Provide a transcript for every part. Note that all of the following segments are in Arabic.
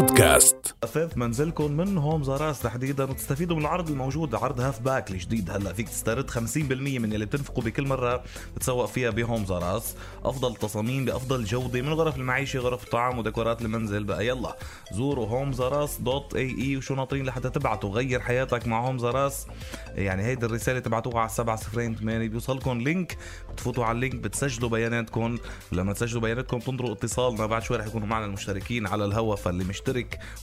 بودكاست. اثاث منزلكم من هوم زاراس تحديدا وتستفيدوا من العرض الموجود عرض half back الجديد هلا فيك تسترد 50% من اللي بتنفقوا بكل مرة بتسوق فيها بهوم زاراس أفضل تصاميم بأفضل جودة من غرف المعيشة غرف الطعام وديكورات المنزل. بقى يلا زوروا هوم زاراس dot ae وشو ناطرين لحتى تبعتوا. غير حياتك مع هوم زاراس يعني هيدي الرسالة تبعتوها على 708 بيوصلكم link بتفوتوا على ال link بتسجلوا بياناتكم. لما تسجلوا بياناتكم بتنطروا اتصالنا. بعد شوي رح يكونوا معنا المشتركين على الهوا فاللي مشترك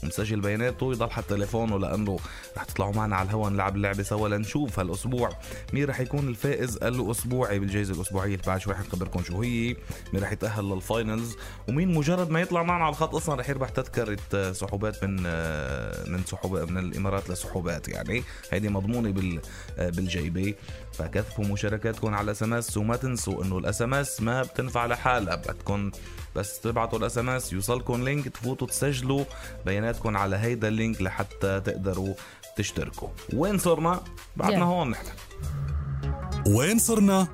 ومسجل بياناته يضل حتى تليفونه لأنه رح تطلعوا معنا على الهوا نلعب اللعبة سوا لنشوف هالأسبوع. مين رح يكون الفائز الأسبوعي؟ بالجائزة الأسبوعية اللي بعد شوي رح نخبركم شو هي. مين رح يتأهل لل finals ومين مجرد ما يطلع معنا على الخط أصلا رح يربح تذكرة سحوبات من من سحوبات من الإمارات لسحوبات يعني. هيدي مضمونة بال بالجيبة. فكثفوا مشاركاتكم على ال SMS وما تنسوا إنه ال SMS ما بتنفع لحالها. بدكم بس تبعتوا ال SMS يوصلكم link تفوتوا تسجلوا بياناتكم على هيدا ال link لحتى تقدروا تشتركوا وين صرنا بعدنا Yeah. هون نحن وين صرنا؟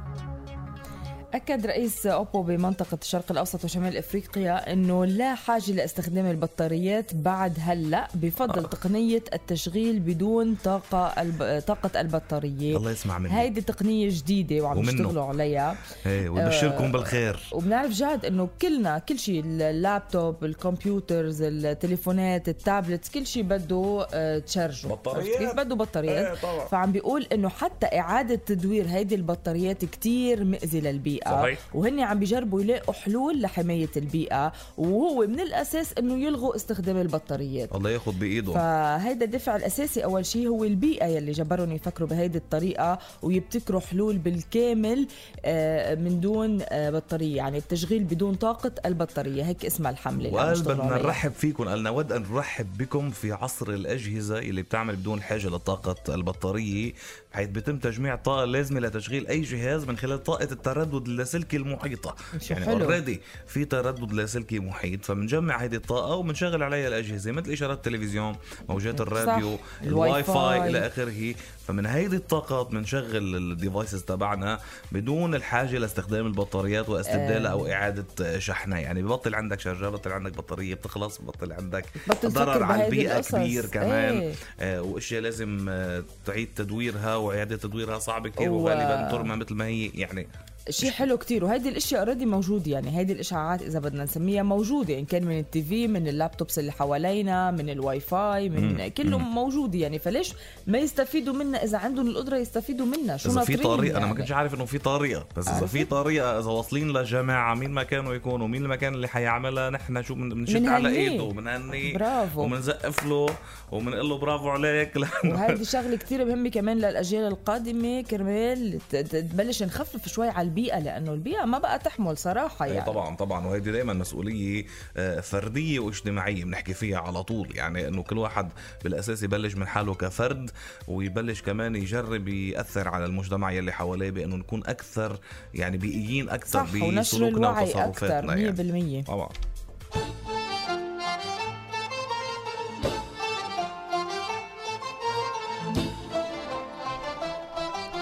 أكد رئيس أوبو بمنطقة الشرق الأوسط وشمال إفريقيا أنه لا حاجة لاستخدام البطاريات بعد هلأ بفضل تقنية التشغيل بدون طاقة الب... طاقة البطارية. الله يسمع مني. هيدي تقنية جديدة وعم. يشتغلوا عليها. إيه ويبشركم بالخير. وبنعرف جاد إنه كلنا كل شيء ال laptop ال computers التليفونات ال tablets كل شيء بده آه، تشارجه. بطاريات. عرفت كيف؟ بده بطاريات. إيه طبعا. فعم بيقول إنه حتى إعادة تدوير هيدي البطاريات كتير مأذي للبيئه صحيح. وهن عم بيجربوا يلاقوا حلول لحماية البيئة وهو من الأساس إنه يلغوا استخدام البطاريات الله ياخذ بإيده فهيدا الدفع الأساسي أول شيء هو البيئة يلي جبرهم يفكروا بهيدي الطريقة ويبتكروا حلول بالكامل آه، من دون آه، بطارية يعني التشغيل بدون طاقة البطارية هيك اسمها الجملة وقال بدنا. نرحب فيكم قال نود أن نرحب بكم في عصر الأجهزة اللي بتعمل بدون حاجة لطاقة البطارية حيث بيتم تجميع الطاقه اللازمه لتشغيل أي جهاز من خلال طاقة التردد اللاسلكي المحيطة يعني. already في تردد لاسلكي محيط فبنجمع هيدي الطاقة وبنشغل عليها الأجهزة مثل إشارات التلفزيون موجات الراديو. الواي فاي. إلى آخره فمن هيدي الطاقات بنشغل ال devices تبعنا بدون الحاجة لاستخدام البطاريات واستبدالها أو إعادة شحنها يعني ببطل عندك charger ببطل عندك بطارية بتخلص ببطل عندك ضرر على البيئة. كبير كمان إيه. آه وأشياء لازم آه تعيد تدويرها وإعادة تدويرها صعب كثير وغالبا ترمى مثل ما هي يعني شيء حلو كتير. وهيدي الإشياء already موجودة. يعني هيدي الاشعاعات إذا بدنا نسميها موجودة. إن كان من ال TV من ال laptops اللي حوالينا من الواي فاي من مم. كله موجودة. يعني فليش ما يستفيدوا منا؟ إذا عندهم القدرة يستفيدوا منا. شو إذا في طريقة. أنا ما يعني؟ كنتش عارف إنه في طريقة. بس إذا؟ في طريقة إذا واصلين لجماعة مين ما كانوا يكونوا مين المكان اللي حيعملها نحن شو بن- بنشد على. إيده وبنهنيه برافو. وبنزقف له وبنقول له برافو عليك. وهيدي شغلة كتير مهمة كمان للأجيال القادمة كرمال تبلش نخفف شوي على البيئة لأنه البيئة ما بقى تحمل صراحة يعني. طبعا طبعا. وهيدي دائما مسؤولية آه، فردية واجتماعية بنحكي فيها على طول. يعني إنه كل واحد بالأساس يبلش من حاله كفرد ويبلش كمان يجرب يأثر على المجتمع يلي حواليه بإنه نكون أكثر يعني بيئيين أكثر صح ونشر بسلوكنا الوعي أكثر وتصرفاتنا يعني 100% طبعا.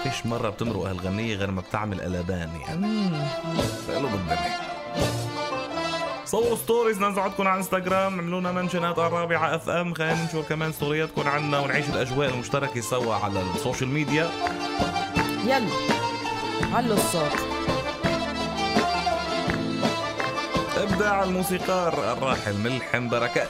فيش مرة بتمرق هالغنية غير ما بتعمل قلبان يعني. مم. قلب الدنيا صوروا stories نزلوا عندكم على إنستغرام عملوا لنا منشنات على الرابعة FM خلينا ننشر كمان ستورياتكم عنا ونعيش الأجواء المشتركة سوا على ال social media. يلا علوا الصوت. ابداع الموسيقار الراحل ملحم بركات